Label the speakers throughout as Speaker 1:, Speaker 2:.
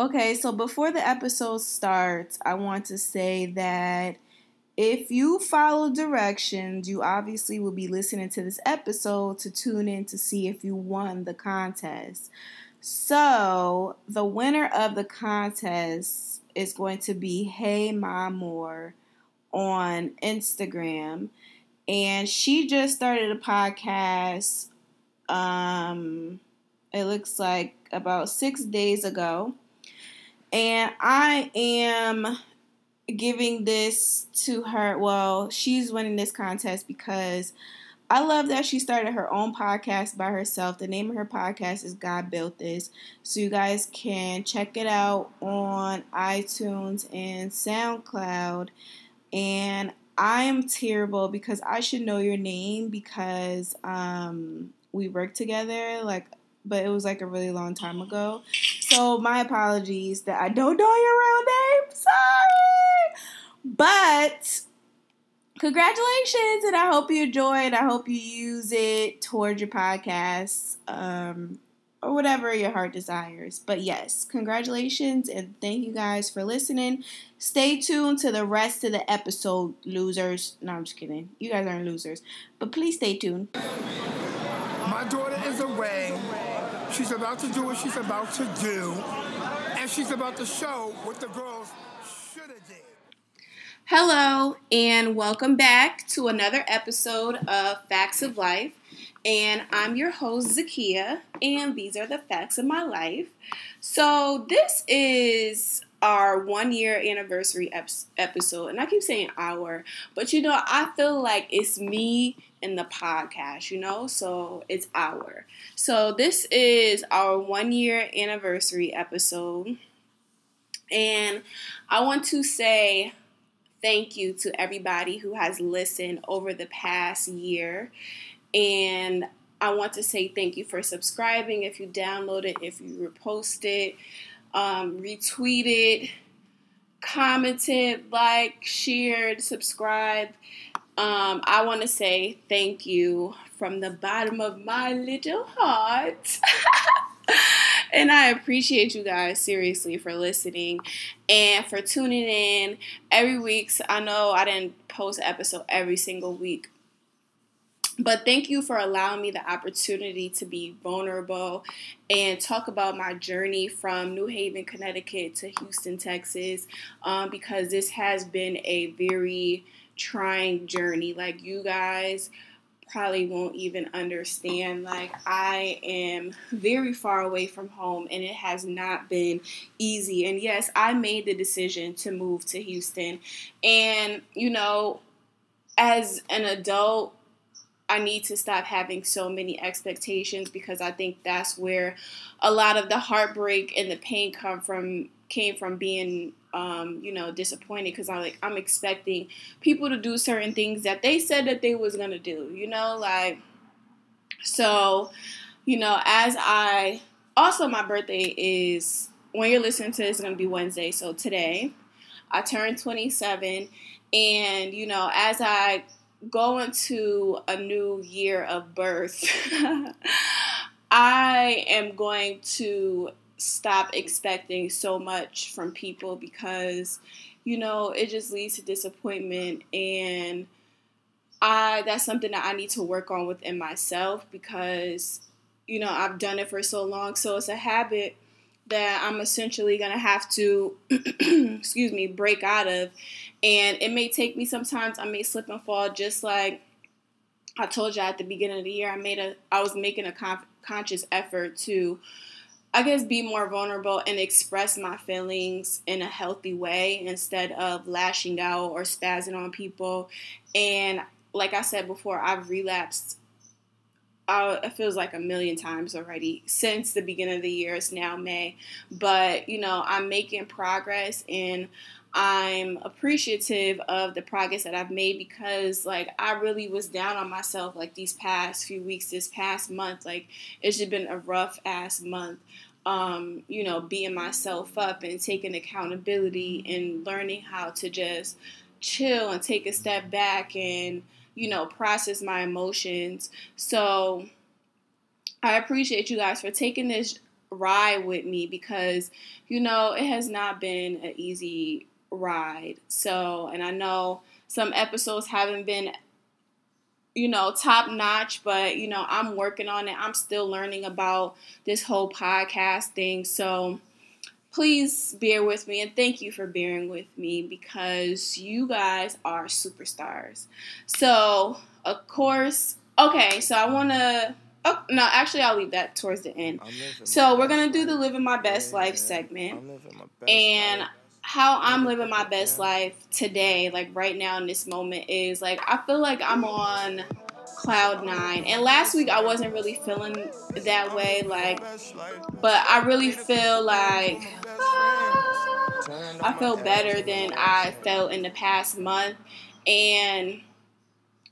Speaker 1: Okay, so before the episode starts, I want to say that if you follow directions, you obviously will be listening to this episode to tune in to see if you won the contest. So, the winner of the contest is going to be Hey My More on Instagram. And she just started a podcast. Um, it looks like about six days ago. And I am giving this to her. Well, she's winning this contest because I love that she started her own podcast by herself. The name of her podcast is God Built This. So you guys can check it out on iTunes and SoundCloud. And I am terrible because I should know your name because um, we work together. Like but it was like a really long time ago. So my apologies that I don't know your real name. Sorry. But congratulations and I hope you enjoy it. I hope you use it towards your podcast. Um or whatever your heart desires. But yes, congratulations and thank you guys for listening. Stay tuned to the rest of the episode, losers. No, I'm just kidding. You guys aren't losers. But please stay tuned.
Speaker 2: My daughter is away She's about to do what she's about to do, and she's about to show what the girls should have did.
Speaker 1: Hello, and welcome back to another episode of Facts of Life. And I'm your host, Zakia, and these are the facts of my life. So, this is our one year anniversary ep- episode, and I keep saying our, but you know, I feel like it's me in the podcast, you know? So it's our. So this is our one year anniversary episode. And I want to say thank you to everybody who has listened over the past year. And I want to say thank you for subscribing if you downloaded, if you reposted, um, retweeted, commented, like, shared, subscribed. Um, I want to say thank you from the bottom of my little heart. and I appreciate you guys seriously for listening and for tuning in every week. I know I didn't post an episode every single week, but thank you for allowing me the opportunity to be vulnerable and talk about my journey from New Haven, Connecticut to Houston, Texas, um, because this has been a very trying journey. Like, you guys probably won't even understand. Like, I am very far away from home and it has not been easy. And yes, I made the decision to move to Houston. And, you know, as an adult, I need to stop having so many expectations because I think that's where a lot of the heartbreak and the pain come from came from being um, you know, disappointed. Because I'm like I'm expecting people to do certain things that they said that they was gonna do, you know, like so, you know, as I also my birthday is when you're listening to this is gonna be Wednesday, so today I turned 27 and you know, as I go into a new year of birth, I am going to stop expecting so much from people because you know it just leads to disappointment. And I that's something that I need to work on within myself because you know I've done it for so long. So it's a habit that I'm essentially going to have to excuse me break out of and it may take me sometimes I may slip and fall just like I told you at the beginning of the year I made a I was making a con- conscious effort to I guess be more vulnerable and express my feelings in a healthy way instead of lashing out or spazzing on people. And like I said before, I've relapsed. Uh, it feels like a million times already since the beginning of the year. It's now May, but you know I'm making progress and I'm appreciative of the progress that I've made because like I really was down on myself like these past few weeks, this past month. Like it's just been a rough ass month. Um, you know, being myself up and taking accountability and learning how to just chill and take a step back and, you know, process my emotions. So I appreciate you guys for taking this ride with me because you know it has not been an easy ride. So, and I know some episodes haven't been you know, top notch, but you know, I'm working on it. I'm still learning about this whole podcast thing. So please bear with me and thank you for bearing with me because you guys are superstars. So, of course, okay, so I want to Oh, no, actually, I'll leave that towards the end. So, we're going to do the Living My Best Life segment. And how I'm living my best life today, like right now in this moment, is like I feel like I'm on cloud nine. And last week I wasn't really feeling that way, like, but I really feel like I feel better than I felt in the past month. And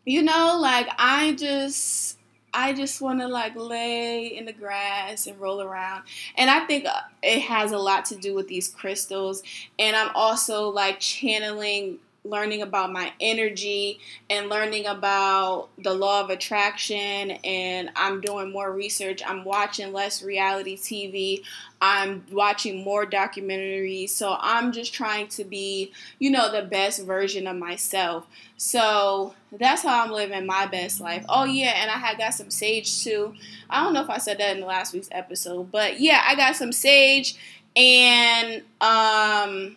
Speaker 1: you know, like I just I just want to like lay in the grass and roll around. And I think uh, it has a lot to do with these crystals. And I'm also like channeling learning about my energy and learning about the law of attraction and I'm doing more research. I'm watching less reality TV. I'm watching more documentaries. So I'm just trying to be, you know, the best version of myself. So that's how I'm living my best life. Oh yeah, and I had got some sage too. I don't know if I said that in the last week's episode, but yeah, I got some sage and um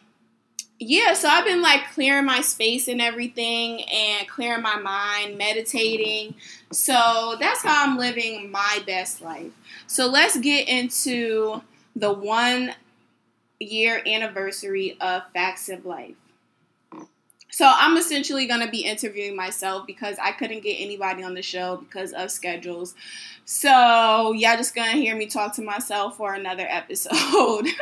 Speaker 1: yeah, so I've been like clearing my space and everything and clearing my mind, meditating. So that's how I'm living my best life. So let's get into the one year anniversary of Facts of Life. So I'm essentially going to be interviewing myself because I couldn't get anybody on the show because of schedules. So y'all just going to hear me talk to myself for another episode.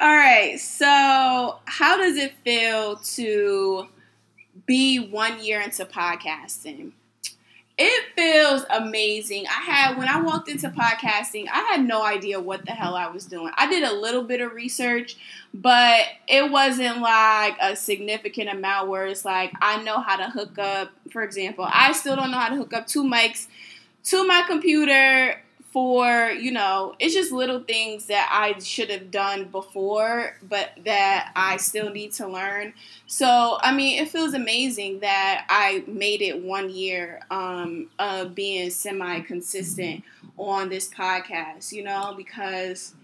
Speaker 1: All right. So, how does it feel to be one year into podcasting? It feels amazing. I had when I walked into podcasting, I had no idea what the hell I was doing. I did a little bit of research, but it wasn't like a significant amount where it's like I know how to hook up, for example, I still don't know how to hook up two mics to my computer for you know it's just little things that i should have done before but that i still need to learn. So i mean it feels amazing that i made it one year um, of being semi consistent on this podcast you know because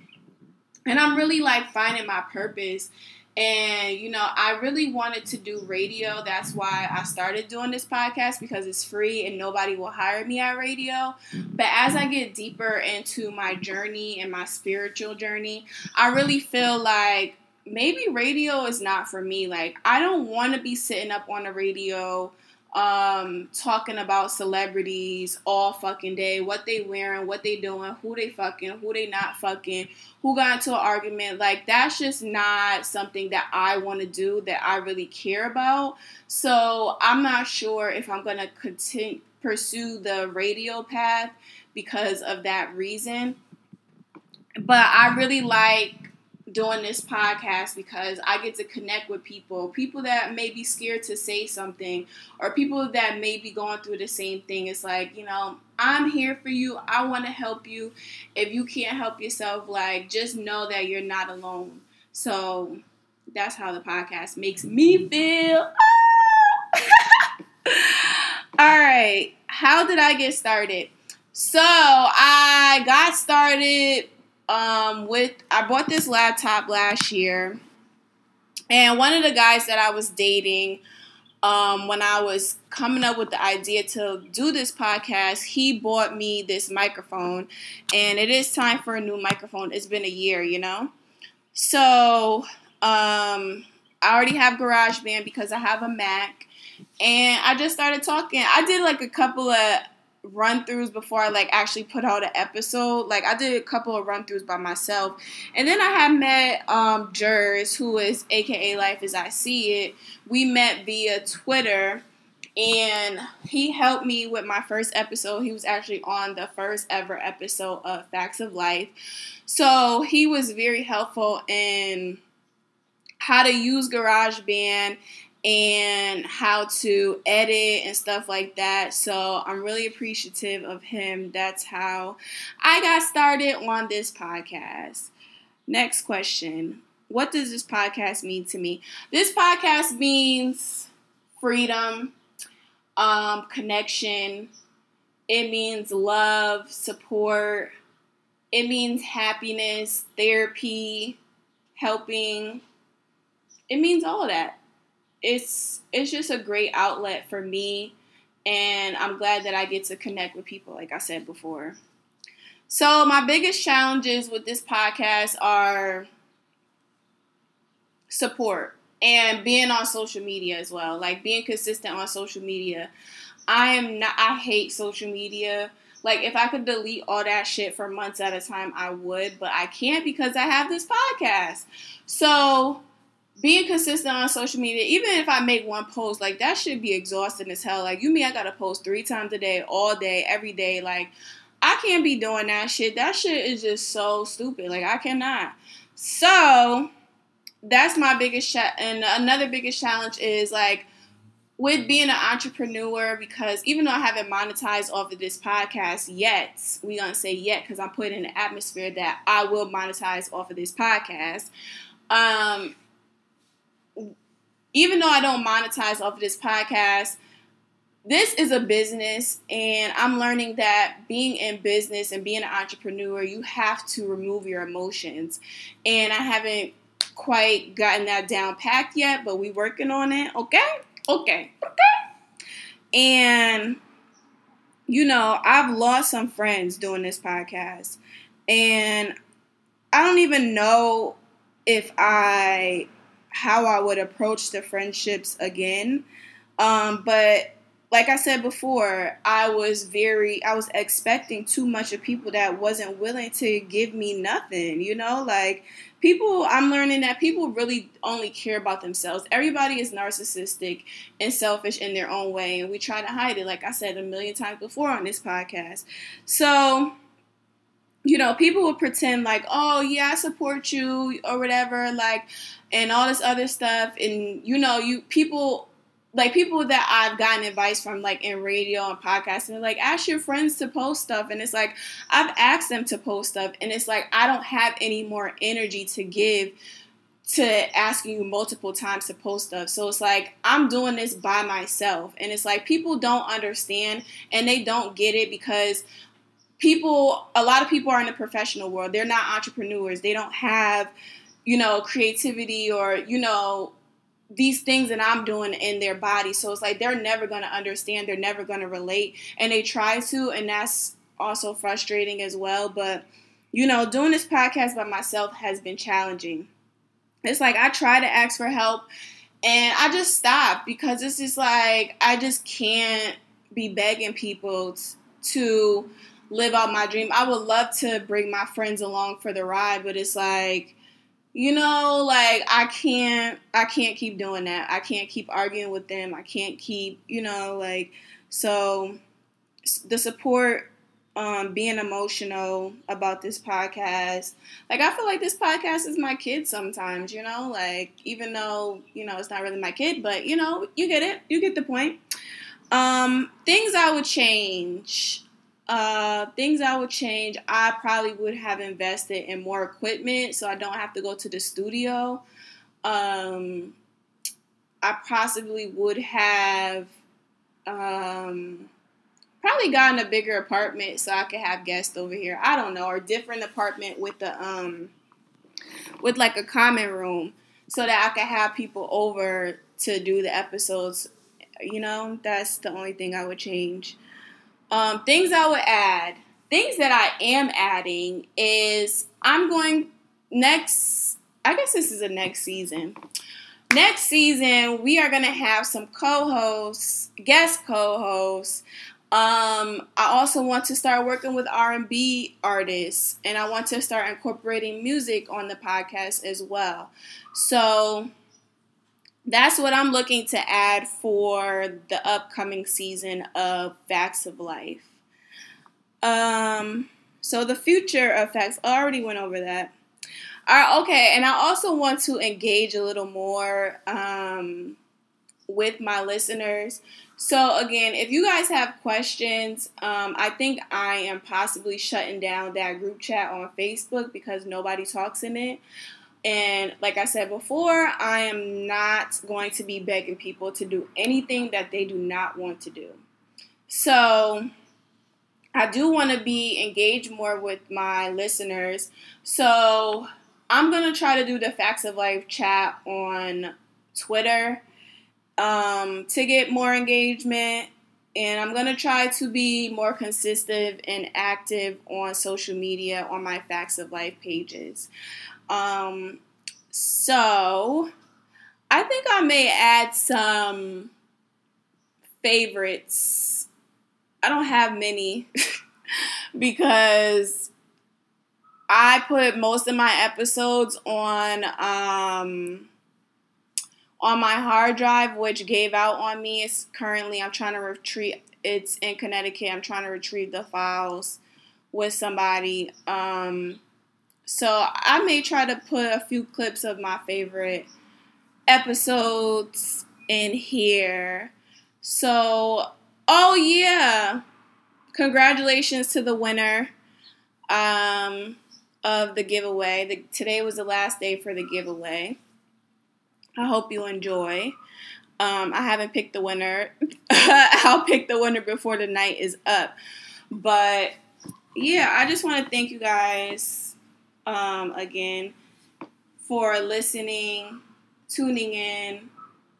Speaker 1: and i'm really like finding my purpose and, you know, I really wanted to do radio. That's why I started doing this podcast because it's free and nobody will hire me at radio. But as I get deeper into my journey and my spiritual journey, I really feel like maybe radio is not for me. Like, I don't want to be sitting up on the radio um, talking about celebrities all fucking day, what they wearing, what they doing, who they fucking, who they not fucking, who got into an argument. Like that's just not something that I want to do that I really care about. So I'm not sure if I'm gonna continue pursue the radio path because of that reason. But I really like doing this podcast because I get to connect with people, people that may be scared to say something, or people that may be going through the same thing. It's like, you know, I'm here for you. I want to help you. If you can't help yourself, like, just know that you're not alone. So that's how the podcast makes me feel. Ah! All right. How did I get started? So I got started um, with I bought this laptop last year, and one of the guys that I was dating, um, when I was coming up with the idea to do this podcast, he bought me this microphone, and it is time for a new microphone. It's been a year, you know, so um, I already have GarageBand because I have a Mac, and I just started talking. I did like a couple of run throughs before I like actually put out an episode. Like I did a couple of run throughs by myself, and then I had met um, Jers, who is AKA Life as I See It. We met via Twitter, and he helped me with my first episode. He was actually on the first ever episode of Facts of Life, so he was very helpful in how to use GarageBand and how to edit and stuff like that. So I'm really appreciative of him. That's how I got started on this podcast. Next question What does this podcast mean to me? This podcast means freedom, um, connection, it means love, support, it means happiness, therapy, helping. It means all of that it's it's just a great outlet for me and I'm glad that I get to connect with people like I said before. So my biggest challenges with this podcast are support and being on social media as well. Like being consistent on social media. I am not I hate social media. Like if I could delete all that shit for months at a time, I would, but I can't because I have this podcast. So being consistent on social media, even if I make one post, like that should be exhausting as hell. Like you mean I gotta post three times a day, all day, every day. Like I can't be doing that shit. That shit is just so stupid. Like I cannot. So that's my biggest cha- and another biggest challenge is like with being an entrepreneur because even though I haven't monetized off of this podcast yet, we gonna say yet because I'm putting in the atmosphere that I will monetize off of this podcast. Um, even though I don't monetize off of this podcast, this is a business, and I'm learning that being in business and being an entrepreneur, you have to remove your emotions. And I haven't quite gotten that down packed yet, but we working on it. Okay, okay, okay. And you know, I've lost some friends doing this podcast, and I don't even know if I how I would approach the friendships again. Um, but like I said before, I was very, I was expecting too much of people that wasn't willing to give me nothing, you know? Like, people, I'm learning that people really only care about themselves. Everybody is narcissistic and selfish in their own way, and we try to hide it, like I said a million times before on this podcast. So, you know, people will pretend like, oh, yeah, I support you or whatever, like, and all this other stuff. And, you know, you people, like, people that I've gotten advice from, like, in radio and podcasts, and like, ask your friends to post stuff. And it's like, I've asked them to post stuff, and it's like, I don't have any more energy to give to asking you multiple times to post stuff. So it's like I'm doing this by myself. And it's like people don't understand and they don't get it because people a lot of people are in the professional world. They're not entrepreneurs. They don't have you know creativity or you know these things that I'm doing in their body. So it's like they're never going to understand. They're never going to relate. And they try to and that's also frustrating as well. But you know doing this podcast by myself has been challenging. It's like I try to ask for help and I just stop because it's just like I just can't be begging people to live out my dream. I would love to bring my friends along for the ride, but it's like, you know, like I can't I can't keep doing that. I can't keep arguing with them. I can't keep, you know, like so the support um, being emotional about this podcast. Like I feel like this podcast is my kid sometimes, you know, like even though, you know, it's not really my kid, but you know, you get it. You get the point. Um, things I would change. Uh, things I would change, I probably would have invested in more equipment so I don't have to go to the studio. Um, I possibly would have um, probably gotten a bigger apartment so I could have guests over here. I don't know, or different apartment with the um, with like a common room so that I could have people over to do the episodes. You know, that's the only thing I would change. Um, things I would add, things that I am adding is I'm going next. I guess this is a next season. Next season, we are going to have some co-hosts, guest co-hosts. Um, I also want to start working with R&B artists, and I want to start incorporating music on the podcast as well. So that's what I'm looking to add for the upcoming season of Facts of Life. Um, so the future of facts, I already went over that. All right, okay, and I also want to engage a little more um, with my listeners. So again, if you guys have questions, um, I think I am possibly shutting down that group chat on Facebook because nobody talks in it. And like I said before, I am not going to be begging people to do anything that they do not want to do. So I do want to be engaged more with my listeners. So I'm going to try to do the Facts of Life chat on Twitter um, to get more engagement. And I'm going to try to be more consistent and active on social media on my Facts of Life pages. Um, so I think I may add some favorites. I don't have many because I put most of my episodes on um, on my hard drive, which gave out on me. It's currently I'm trying to retrieve. It's in Connecticut. I'm trying to retrieve the files with somebody. Um, so I may try to put a few clips of my favorite episodes in here. So, oh yeah, congratulations to the winner um, of the giveaway. The, today was the last day for the giveaway. I hope you enjoy. Um, I haven't picked the winner. I'll pick the winner before the night is up. But yeah, I just want to thank you guys um, again for listening, tuning in,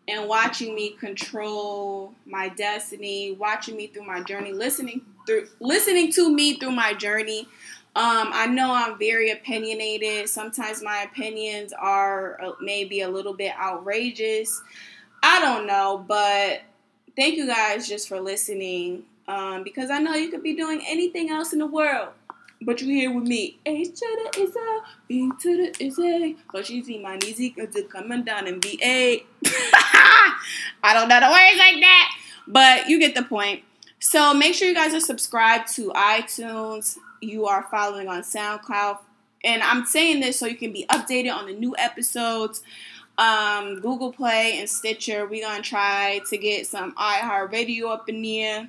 Speaker 1: and watching me control my destiny, watching me through my journey, listening through listening to me through my journey. Um, I know I'm very opinionated. Sometimes my opinions are uh, maybe a little bit outrageous. I don't know, but thank you guys just for listening um, because I know you could be doing anything else in the world. But you here with me. A to the is a, B to the is a. Cause see my knees coming down in VA. I don't know the words like that. But you get the point. So make sure you guys are subscribed to iTunes. You are following on SoundCloud. And I'm saying this so you can be updated on the new episodes. Um, Google Play and Stitcher. We're gonna try to get some iHeartRadio up in here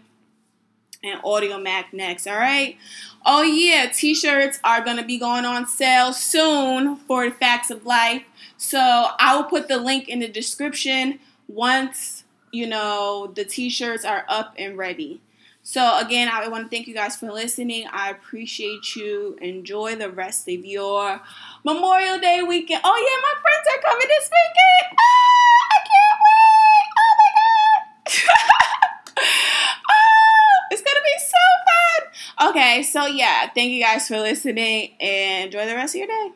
Speaker 1: and Audiomack next. All right. Oh yeah, t-shirts are gonna be going on sale soon for Facts of Life. So I will put the link in the description once you know the t-shirts are up and ready. So again, I want to thank you guys for listening. I appreciate you. Enjoy the rest of your Memorial Day weekend. Oh yeah, my friends are coming this weekend. Ah, I can't wait. Oh my god. oh, it's gonna be so fun. Okay, so yeah, thank you guys for listening and enjoy the rest of your day.